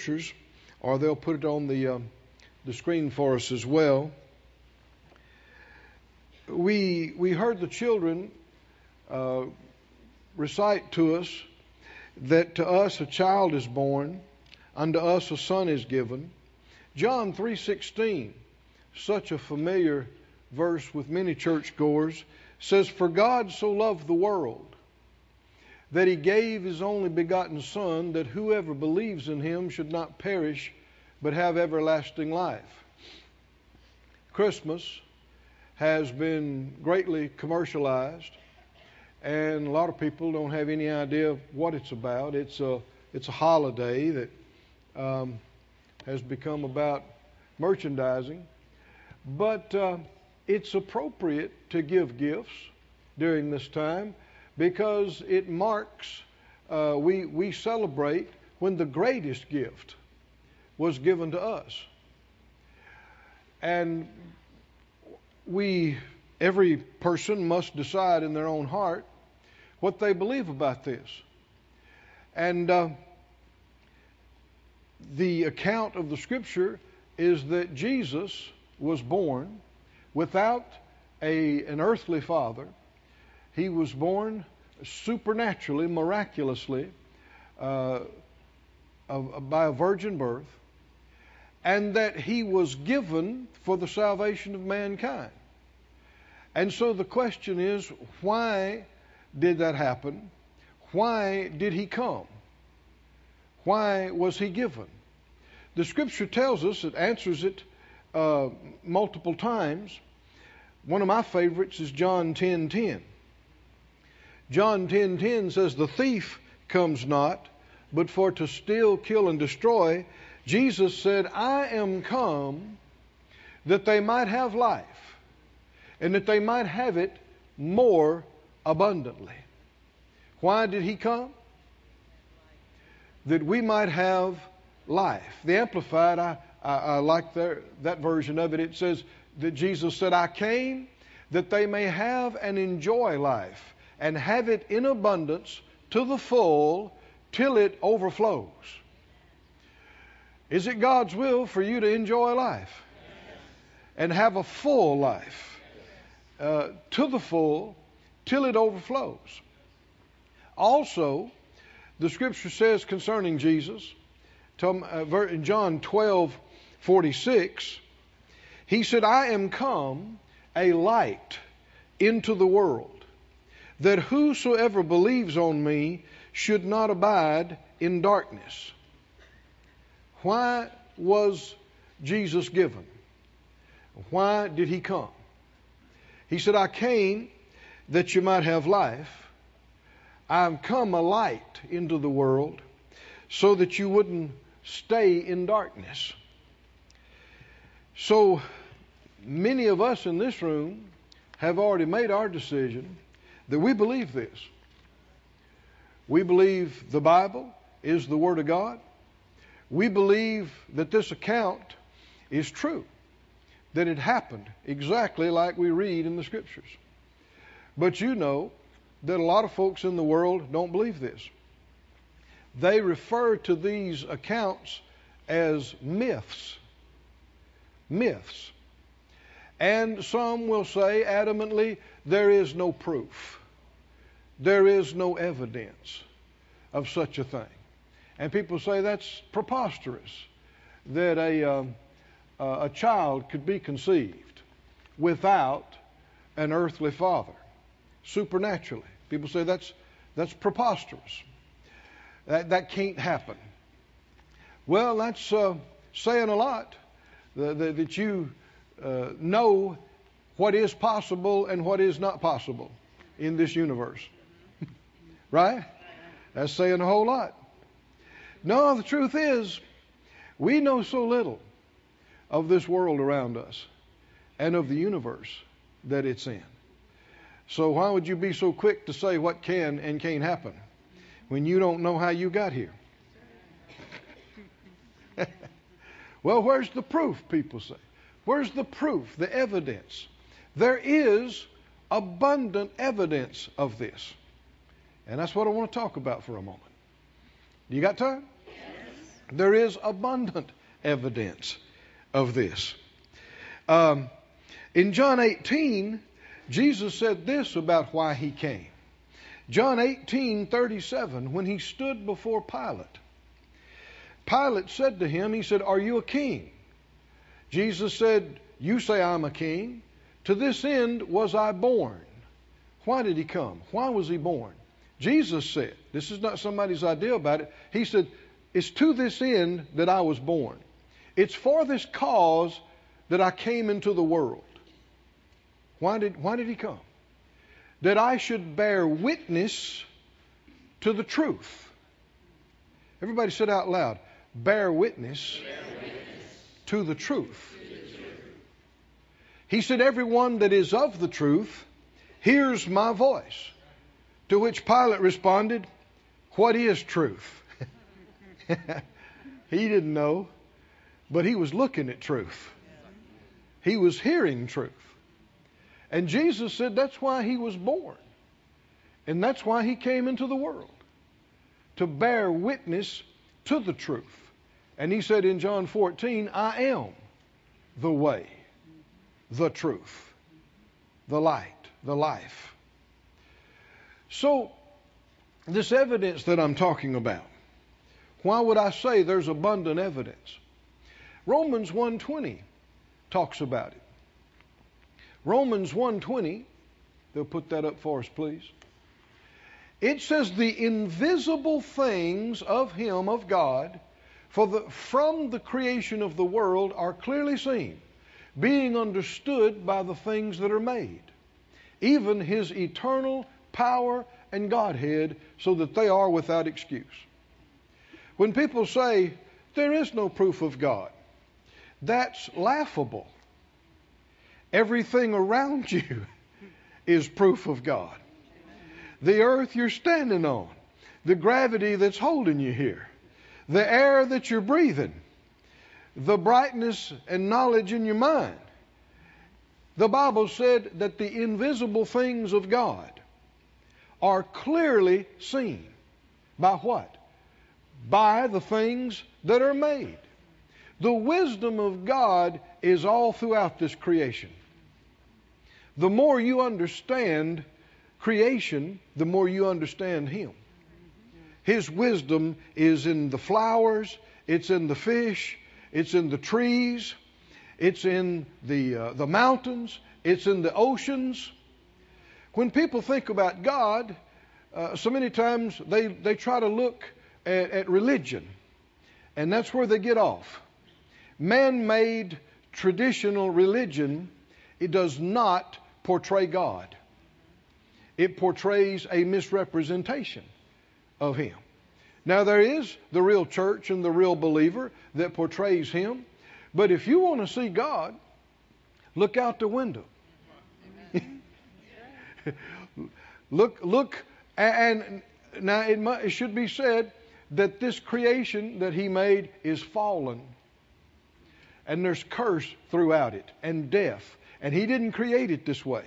scriptures, or they'll put it on the um, the screen for us as well. We we heard the children uh, recite to us that to us a child is born, unto us a son is given. John 3:16, such a familiar verse with many churchgoers, says, "For God so loved the world that he gave his only begotten Son, that whoever believes in him should not perish, but have everlasting life." Christmas has been greatly commercialized, and a lot of people don't have any idea what it's about. It's a it's a holiday that um, has become about merchandising, but uh, it's appropriate to give gifts during this time because it marks, uh, we, we celebrate when the greatest gift was given to us. And we, every person must decide in their own heart what they believe about this. And uh, the account of the scripture is that Jesus was born without a, an earthly father. He was born supernaturally, miraculously, uh, of, by a virgin birth, and that he was given for the salvation of mankind. And so the question is why did that happen? Why did he come? Why was he given? The scripture tells us, it answers it uh, multiple times. One of my favorites is John 10:10. 10, 10. John 10:10 10, 10 says, "The thief comes not, but for to steal, kill, and destroy." Jesus said, "I am come that they might have life, and that they might have it more abundantly." Why did he come? That we might have life. The Amplified, I, I, I like their, that version of it. It says that Jesus said, I came that they may have and enjoy life and have it in abundance to the full till it overflows. Is it God's will for you to enjoy life and have a full life uh, to the full till it overflows? Also, the scripture says concerning Jesus, uh, in John 12, 46, he said, I am come a light into the world, that whosoever believes on me should not abide in darkness. Why was Jesus given? Why did he come? He said, I came that you might have life. I've come a light into the world so that you wouldn't stay in darkness. So many of us in this room have already made our decision that we believe this. We believe the Bible is the Word of God. We believe that this account is true, that it happened exactly like we read in the Scriptures. But you know that a lot of folks in the world don't believe this. They refer to these accounts as myths. Myths. And some will say adamantly, there is no proof. There is no evidence of such a thing. And people say that's preposterous that a, uh, a child could be conceived without an earthly father, supernaturally. People say that's, that's preposterous. That, that can't happen. Well, that's uh, saying a lot that, that you uh, know what is possible and what is not possible in this universe. Right? That's saying a whole lot. No, the truth is, we know so little of this world around us and of the universe that it's in. So, why would you be so quick to say what can and can't happen? when you don't know how you got here? well, where's the proof, people say? Where's the proof, the evidence? There is abundant evidence of this. And that's what I want to talk about for a moment. You got time? Yes. There is abundant evidence of this. Um, in John 18, Jesus said this about why he came. John 18:37 when he stood before Pilate. Pilate said to him, he said, "Are you a king?" Jesus said, "You say I'm a king. To this end was I born." Why did he come? Why was he born? Jesus said, this is not somebody's idea about it. He said, It's to this end that I was born. It's for this cause that I came into the world. Why did, why did he come? That I should bear witness to the truth. Everybody said out loud, bear witness, bear witness. To, the to the truth. He said, Everyone that is of the truth hears my voice. To which Pilate responded, What is truth? he didn't know, but he was looking at truth. He was hearing truth. And Jesus said that's why he was born. And that's why he came into the world to bear witness to the truth. And he said in John 14, I am the way, the truth, the light, the life. So, this evidence that I'm talking about, why would I say there's abundant evidence? Romans 1:20 talks about it. Romans 1:20, they'll put that up for us please. It says the invisible things of him of God for the, from the creation of the world are clearly seen, being understood by the things that are made, even his eternal power, and Godhead so that they are without excuse. When people say, there is no proof of God, that's laughable. Everything around you is proof of God. The earth you're standing on, the gravity that's holding you here, the air that you're breathing, the brightness and knowledge in your mind. The Bible said that the invisible things of God are clearly seen. By what? By the things that are made. The wisdom of God is all throughout this creation. The more you understand creation, the more you understand Him. His wisdom is in the flowers, it's in the fish, it's in the trees, it's in the, uh, the mountains, it's in the oceans, when people think about God, uh, so many times they, they try to look at, at religion, and that's where they get off. Man made traditional religion, it does not portray God, it portrays a misrepresentation of Him. Now, there is the real church and the real believer that portrays Him, but if you want to see God, look out the window. look, look, and now it, it should be said that this creation that He made is fallen. And there's curse throughout it and death. And He didn't create it this way.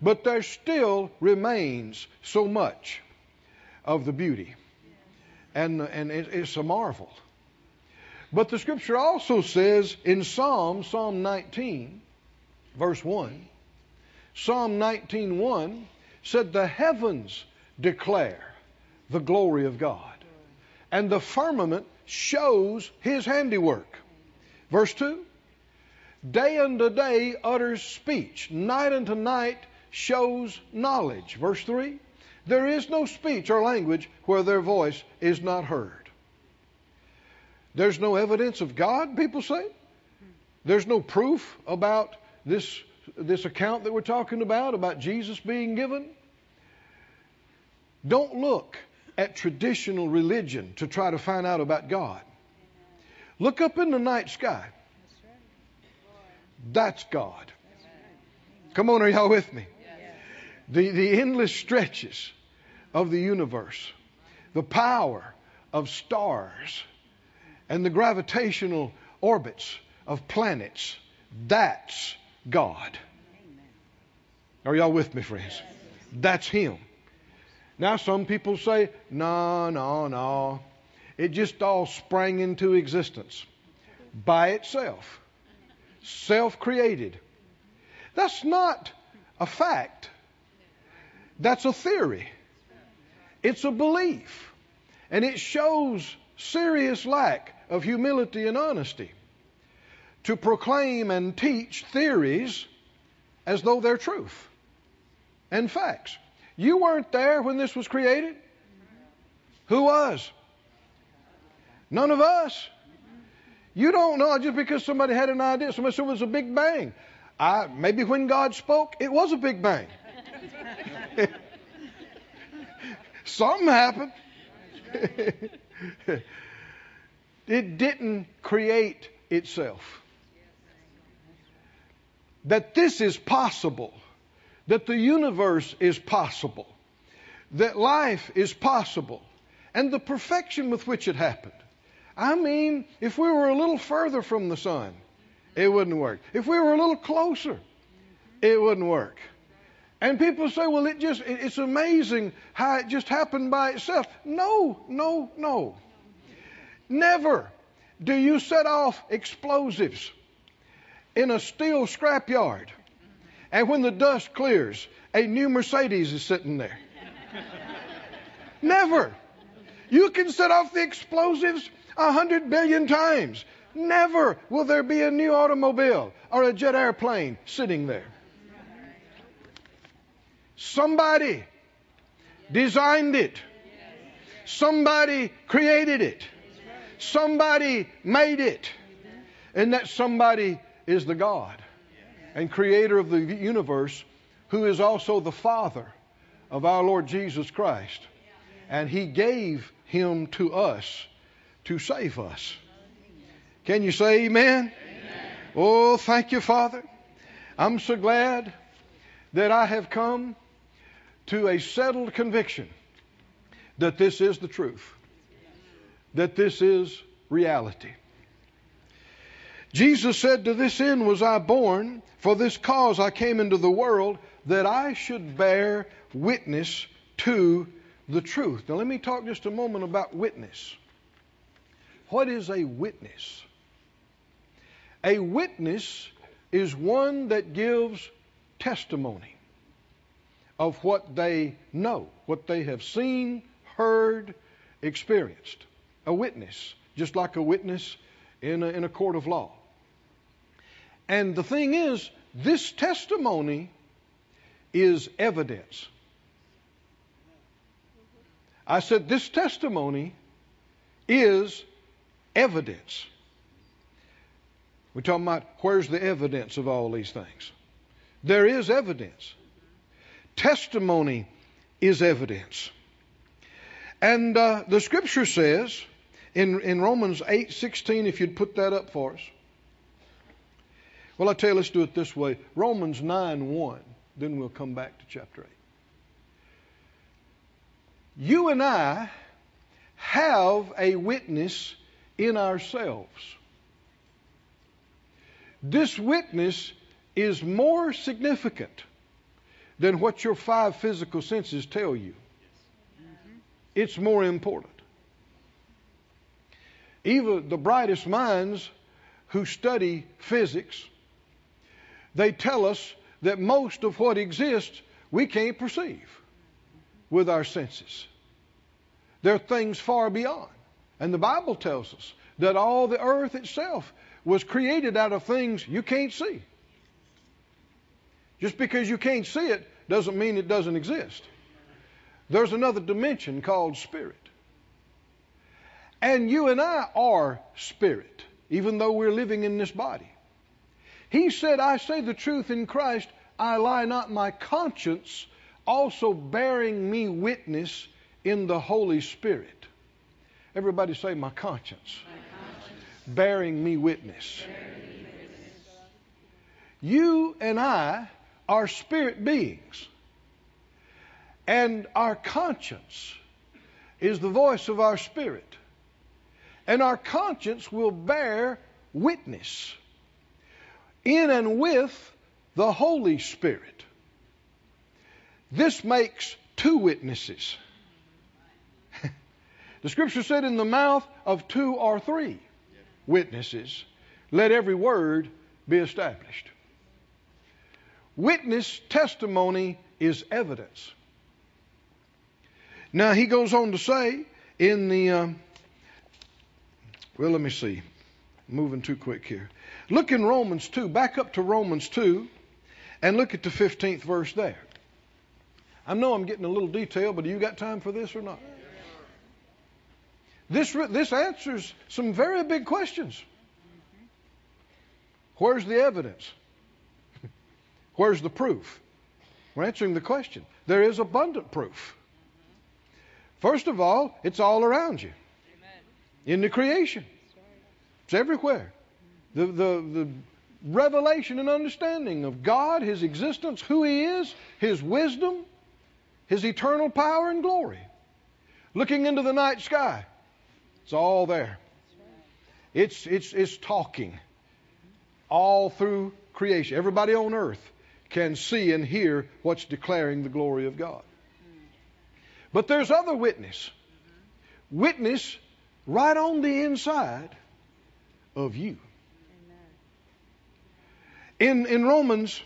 But there still remains so much of the beauty. And, and it, it's a marvel. But the scripture also says in Psalm, Psalm 19, verse 1, Psalm 19:1 said the heavens declare the glory of God and the firmament shows his handiwork. Verse 2 Day unto day utters speech, night unto night shows knowledge. Verse 3 There is no speech or language where their voice is not heard. There's no evidence of God, people say. There's no proof about this this account that we're talking about, about Jesus being given, don't look at traditional religion to try to find out about God. Look up in the night sky. That's God. Come on, are y'all with me? The, the endless stretches of the universe, the power of stars, and the gravitational orbits of planets. That's God. Are y'all with me, friends? That's Him. Now, some people say, no, no, no. It just all sprang into existence by itself, self created. That's not a fact, that's a theory. It's a belief. And it shows serious lack of humility and honesty to proclaim and teach theories as though they're truth and facts. You weren't there when this was created. Who was? None of us. You don't know just because somebody had an idea. Somebody said it was a big bang. I, maybe when God spoke, it was a big bang. Something happened. it didn't create itself. That this is possible, that the universe is possible, that life is possible, and the perfection with which it happened. I mean, if we were a little further from the sun, it wouldn't work. If we were a little closer, it wouldn't work. And people say, well, it just, it's amazing how it just happened by itself. No, no, no. Never do you set off explosives in a steel scrapyard. And when the dust clears, a new Mercedes is sitting there. Never. You can set off the explosives a hundred billion times. Never will there be a new automobile or a jet airplane sitting there. Somebody designed it. Somebody created it. Somebody made it. And that somebody is the God and creator of the universe who is also the Father of our Lord Jesus Christ. And He gave Him to us to save us. Can you say amen? amen? Oh, thank you, Father. I'm so glad that I have come to a settled conviction that this is the truth, that this is reality. Jesus said, To this end was I born, for this cause I came into the world, that I should bear witness to the truth. Now, let me talk just a moment about witness. What is a witness? A witness is one that gives testimony of what they know, what they have seen, heard, experienced. A witness, just like a witness in a, in a court of law. And the thing is, this testimony is evidence. I said, this testimony is evidence. We're talking about where's the evidence of all these things. There is evidence. Testimony is evidence. And uh, the scripture says in, in Romans 8 16, if you'd put that up for us. Well, I tell you, let's do it this way Romans 9 1, then we'll come back to chapter 8. You and I have a witness in ourselves. This witness is more significant than what your five physical senses tell you. It's more important. Even the brightest minds who study physics, they tell us that most of what exists we can't perceive with our senses. There are things far beyond. And the Bible tells us that all the earth itself was created out of things you can't see. Just because you can't see it doesn't mean it doesn't exist. There's another dimension called spirit. And you and I are spirit, even though we're living in this body. He said, I say the truth in Christ, I lie not my conscience, also bearing me witness in the Holy Spirit. Everybody say, My conscience. My conscience. Bearing me witness. Bearing me witness. You and I are spirit beings. And our conscience is the voice of our spirit. And our conscience will bear witness in and with the Holy Spirit. This makes two witnesses. The scripture said, in the mouth of two or three witnesses, let every word be established. Witness testimony is evidence. Now he goes on to say in the, uh, well, let me see. moving too quick here. Look in Romans 2, back up to Romans 2, and look at the 15th verse there. I know I'm getting a little detail, but do you got time for this or not? This, this answers some very big questions. Where's the evidence? Where's the proof? We're answering the question. There is abundant proof. First of all, it's all around you in the creation, it's everywhere. The, the, the revelation and understanding of God, His existence, who He is, His wisdom, His eternal power and glory. Looking into the night sky, it's all there. It's, it's, it's talking all through creation. Everybody on earth can see and hear what's declaring the glory of God. But there's other witness. Witness right on the inside of you. In, in Romans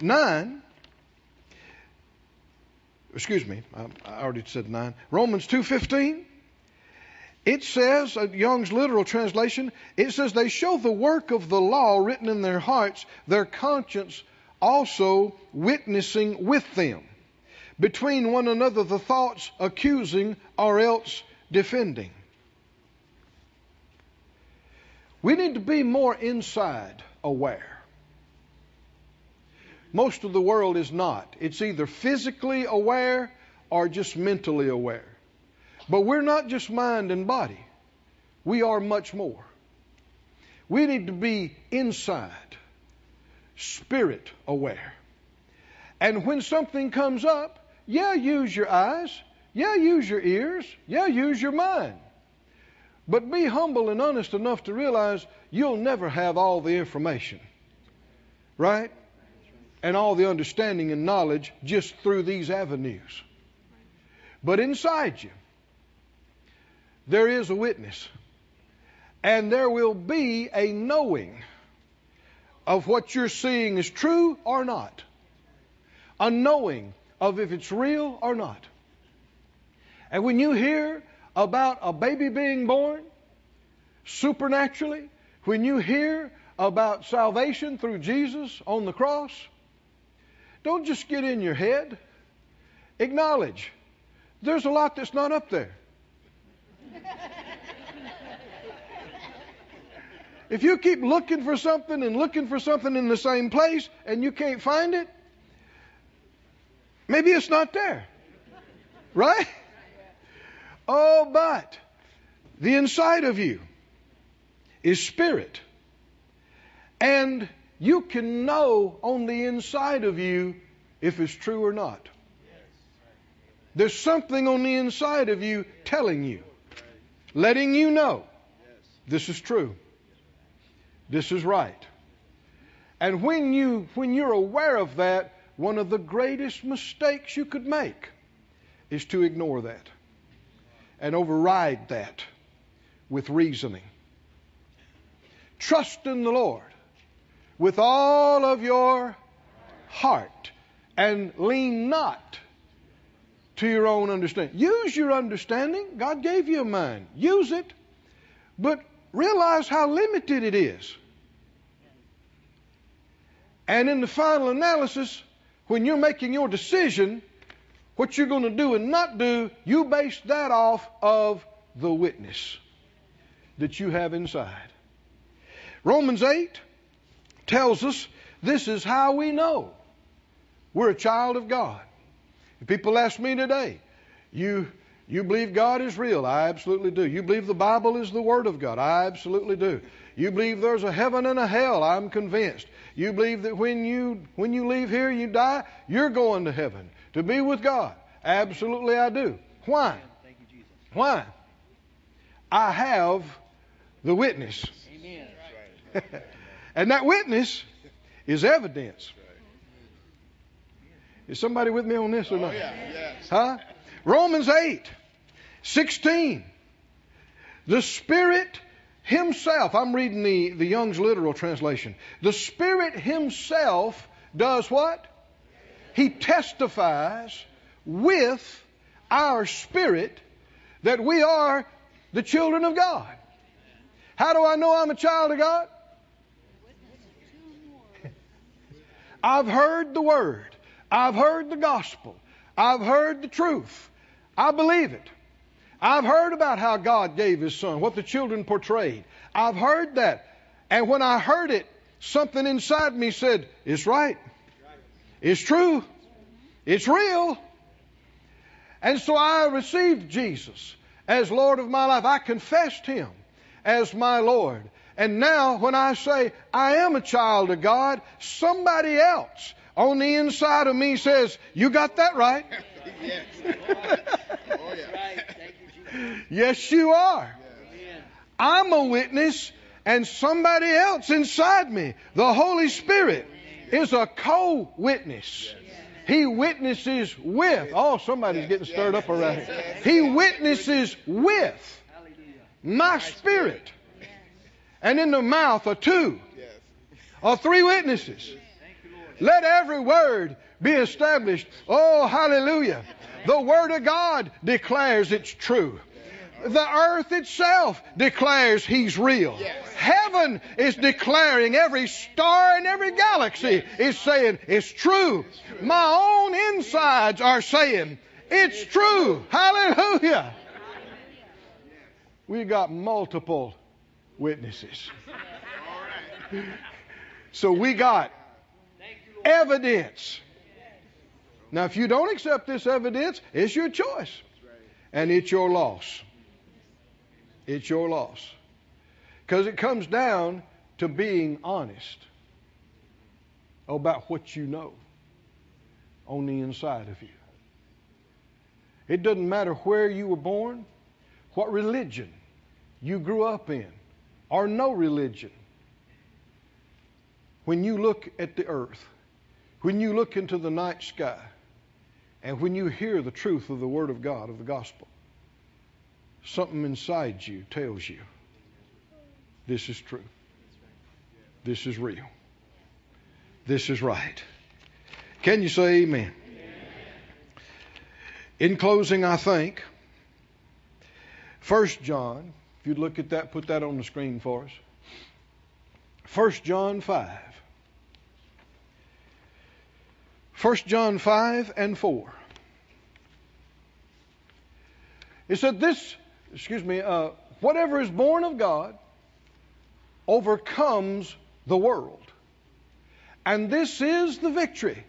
9, excuse me, I, already said 9. Romans 2.15, it says, uh, Young's literal translation, it says, they show the work of the law written in their hearts, their conscience also witnessing with them. Between one another, the thoughts accusing or else defending. We need to be more inside aware. Most of the world is not. It's either physically aware or just mentally aware. But we're not just mind and body, we are much more. We need to be inside, spirit aware. And when something comes up, yeah, use your eyes. Yeah, use your ears. Yeah, use your mind. But be humble and honest enough to realize you'll never have all the information. Right? And all the understanding and knowledge just through these avenues. But inside you, there is a witness. And there will be a knowing of what you're seeing is true or not. A knowing of if it's real or not. And when you hear about a baby being born supernaturally, when you hear about salvation through Jesus on the cross, don't just get in your head. Acknowledge there's a lot that's not up there. if you keep looking for something and looking for something in the same place and you can't find it, maybe it's not there. Right? Oh, but the inside of you is spirit. And you can know on the inside of you if it's true or not. There's something on the inside of you telling you letting you know this is true. This is right. And when you when you're aware of that, one of the greatest mistakes you could make is to ignore that and override that with reasoning. Trust in the Lord with all of your heart and lean not to your own understanding. Use your understanding. God gave you a mind. Use it. But realize how limited it is. And in the final analysis, when you're making your decision, what you're going to do and not do, you base that off of the witness that you have inside. Romans 8 tells us this is how we know we're a child of God. If People ask me today, you you believe God is real? I absolutely do. You believe the Bible is the Word of God? I absolutely do. You believe there's a heaven and a hell? I'm convinced. You believe that when you when you leave here, you die, you're going to heaven to be with God? Absolutely, I do. Why? Why? I have the witness. and that witness is evidence. Is somebody with me on this or not? Oh, yeah. yes. Huh? Romans 8, 16. The Spirit Himself, I'm reading the, the Young's literal translation. The Spirit Himself does what? He testifies with our spirit that we are the children of God. How do I know I'm a child of God? I've heard the word. I've heard the gospel. I've heard the truth. I believe it. I've heard about how God gave His Son, what the children portrayed. I've heard that. And when I heard it, something inside me said, It's right. It's true. It's real. And so I received Jesus as Lord of my life. I confessed Him as my Lord. And now, when I say I am a child of God, somebody else on the inside of me says, You got that right. yes. oh, yeah. yes, you are. I'm a witness, and somebody else inside me, the Holy Spirit, is a co witness. He witnesses with. Oh, somebody's getting stirred up around here. He witnesses with my spirit. And in the mouth of two or three witnesses. Let every word be established. Oh, hallelujah. The Word of God declares it's true. The earth itself declares He's real. Heaven is declaring every star in every galaxy is saying it's true. My own insides are saying it's true. Hallelujah. We got multiple witnesses. So we got evidence. Now, if you don't accept this evidence, it's your choice. And it's your loss. It's your loss. Because it comes down to being honest about what you know on the inside of you. It doesn't matter where you were born, what religion you grew up in, or no religion. When you look at the earth, when you look into the night sky, and when you hear the truth of the Word of God, of the gospel, something inside you tells you this is true. This is real. This is right. Can you say amen? amen? In closing, I think, First John, if you'd look at that, put that on the screen for us. First John 5. 1 John 5 and 4. It said, This, excuse me, uh, whatever is born of God overcomes the world. And this is the victory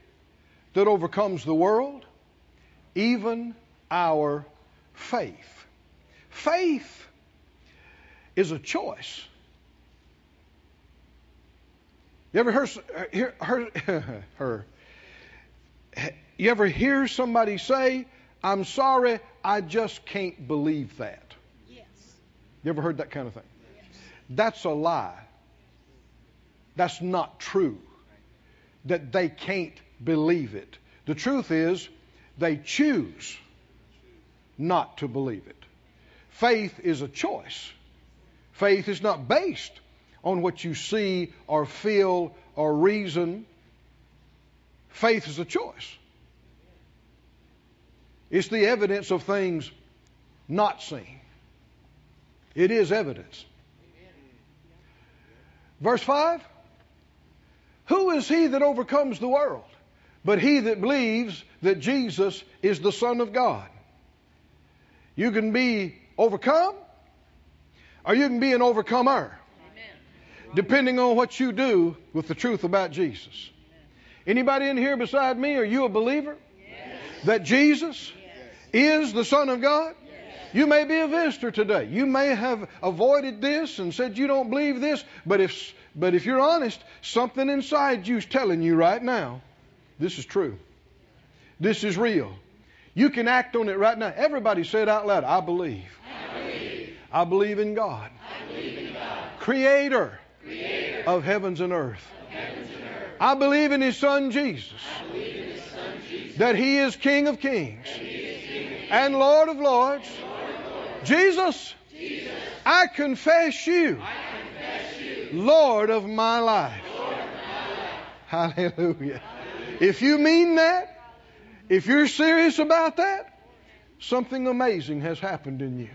that overcomes the world, even our faith. Faith is a choice. You ever heard, hear, uh, her? You ever hear somebody say, I'm sorry, I just can't believe that? Yes. You ever heard that kind of thing? Yes. That's a lie. That's not true. That they can't believe it. The truth is, they choose not to believe it. Faith is a choice. Faith is not based on what you see or feel or reason. Faith is a choice. It's the evidence of things not seen. It is evidence. Verse 5 Who is he that overcomes the world? But he that believes that Jesus is the Son of God. You can be overcome or you can be an overcomer. Depending on what you do with the truth about Jesus. Anybody in here beside me, are you a believer? Yes. That Jesus yes. is the Son of God? Yes. You may be a visitor today. You may have avoided this and said you don't believe this, but if but if you're honest, something inside you is telling you right now, this is true. This is real. You can act on it right now. Everybody say it out loud. I believe. I believe, in God. Believe in God. Creator, Creator, of heavens and earth. I believe in His Son Jesus. His son, Jesus. That He is King of Kings. King of and Lord of Lords. Lord of Lords. Jesus, Jesus I confess you, Lord of my life. Hallelujah. If you mean that, if you're serious about that, something amazing has happened in you,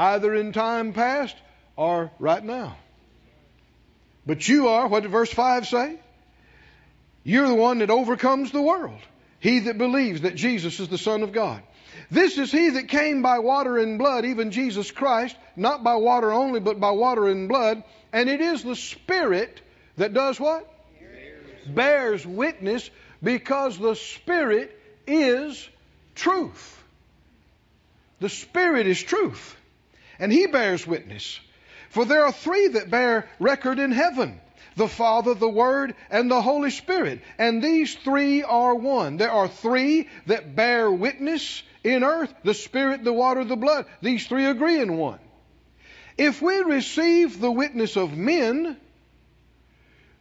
either in time past or right now. But you are, what did verse 5 say? You're the one that overcomes the world. He that believes that Jesus is the Son of God. This is he that came by water and blood, even Jesus Christ, not by water only, but by water and blood. And it is the Spirit that does what? Bears, Bears witness, because the Spirit is truth. The Spirit is truth. And he bears witness. For there are three that bear record in heaven the Father, the Word, and the Holy Spirit. And these three are one. There are three that bear witness in earth the Spirit, the water, the blood. These three agree in one. If we receive the witness of men,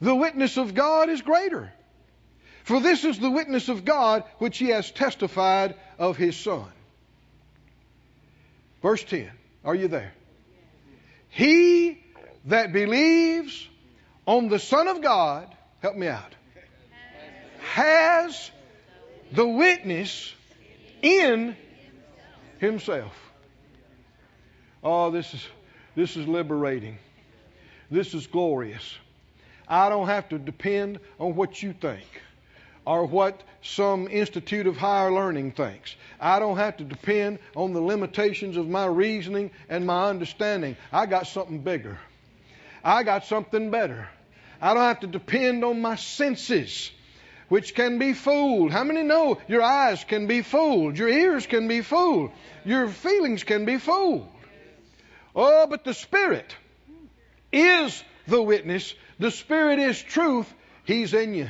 the witness of God is greater. For this is the witness of God which he has testified of his Son. Verse 10. Are you there? He that believes on the Son of God, help me out, has the witness in himself. Oh, this is this is liberating. This is glorious. I don't have to depend on what you think or what some institute of higher learning thinks. I don't have to depend on the limitations of my reasoning and my understanding. I got something bigger. I got something better. I don't have to depend on my senses which can be fooled. How many know your eyes can be fooled? Your ears can be fooled. Your feelings can be fooled. Oh, but the Spirit is the witness. The Spirit is truth. He's in you.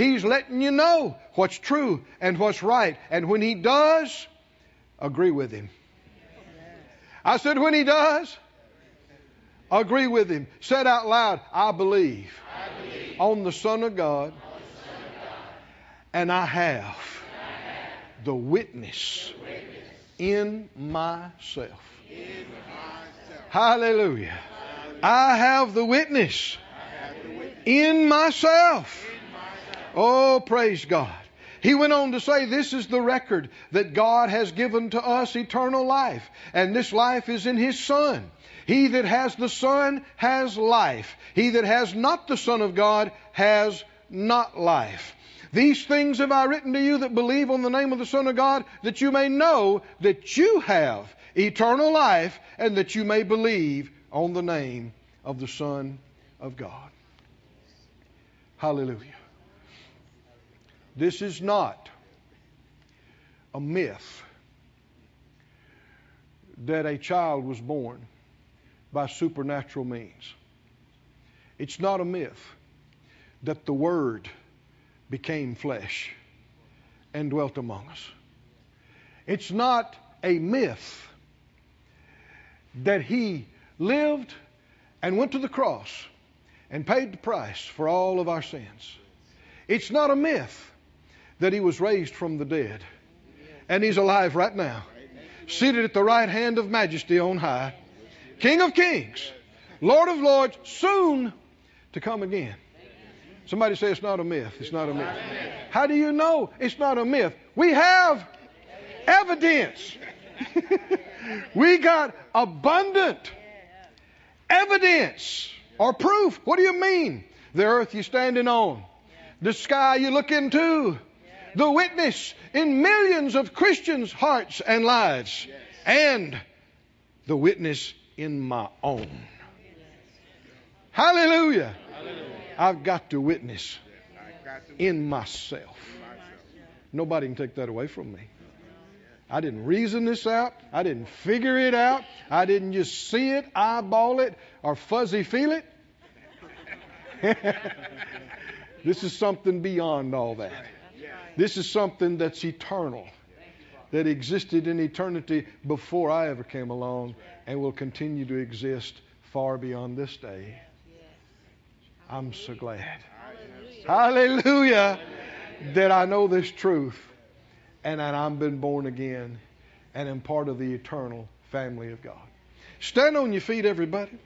He's letting you know what's true and what's right. And when He does, agree with Him. I said, when He does, agree with Him. Said out loud, I believe, I believe. on the Son of God and I have the witness in myself. Hallelujah. I have the witness in myself. Oh, praise God. He went on to say, This is the record that God has given to us eternal life, and this life is in His Son. He that has the Son has life. He that has not the Son of God has not life. These things have I written to you that believe on the name of the Son of God, that you may know that you have eternal life, and that you may believe on the name of the Son of God. Hallelujah. This is not a myth that a child was born by supernatural means. It's not a myth that the Word became flesh and dwelt among us. It's not a myth that he lived and went to the cross and paid the price for all of our sins. It's not a myth that he was raised from the dead and he's alive right now, seated at the right hand of majesty on high, King of kings, Lord of lords, soon to come again. Somebody say it's not a myth. It's not a myth. How do you know it's not a myth? We have evidence. we got abundant evidence or proof. What do you mean? The earth you're standing on, the sky you look into, the witness in millions of Christians' hearts and lives, and the witness in my own. Hallelujah. I've got to witness in myself. Nobody can take that away from me. I didn't reason this out. I didn't figure it out. I didn't just see it, eyeball it, or fuzzy feel it. this is something beyond all that. This is something that's eternal, that existed in eternity before I ever came along and will continue to exist far beyond this day. I'm so glad. Hallelujah. Hallelujah. That I know this truth and that I've been born again and am part of the eternal family of God. Stand on your feet, everybody.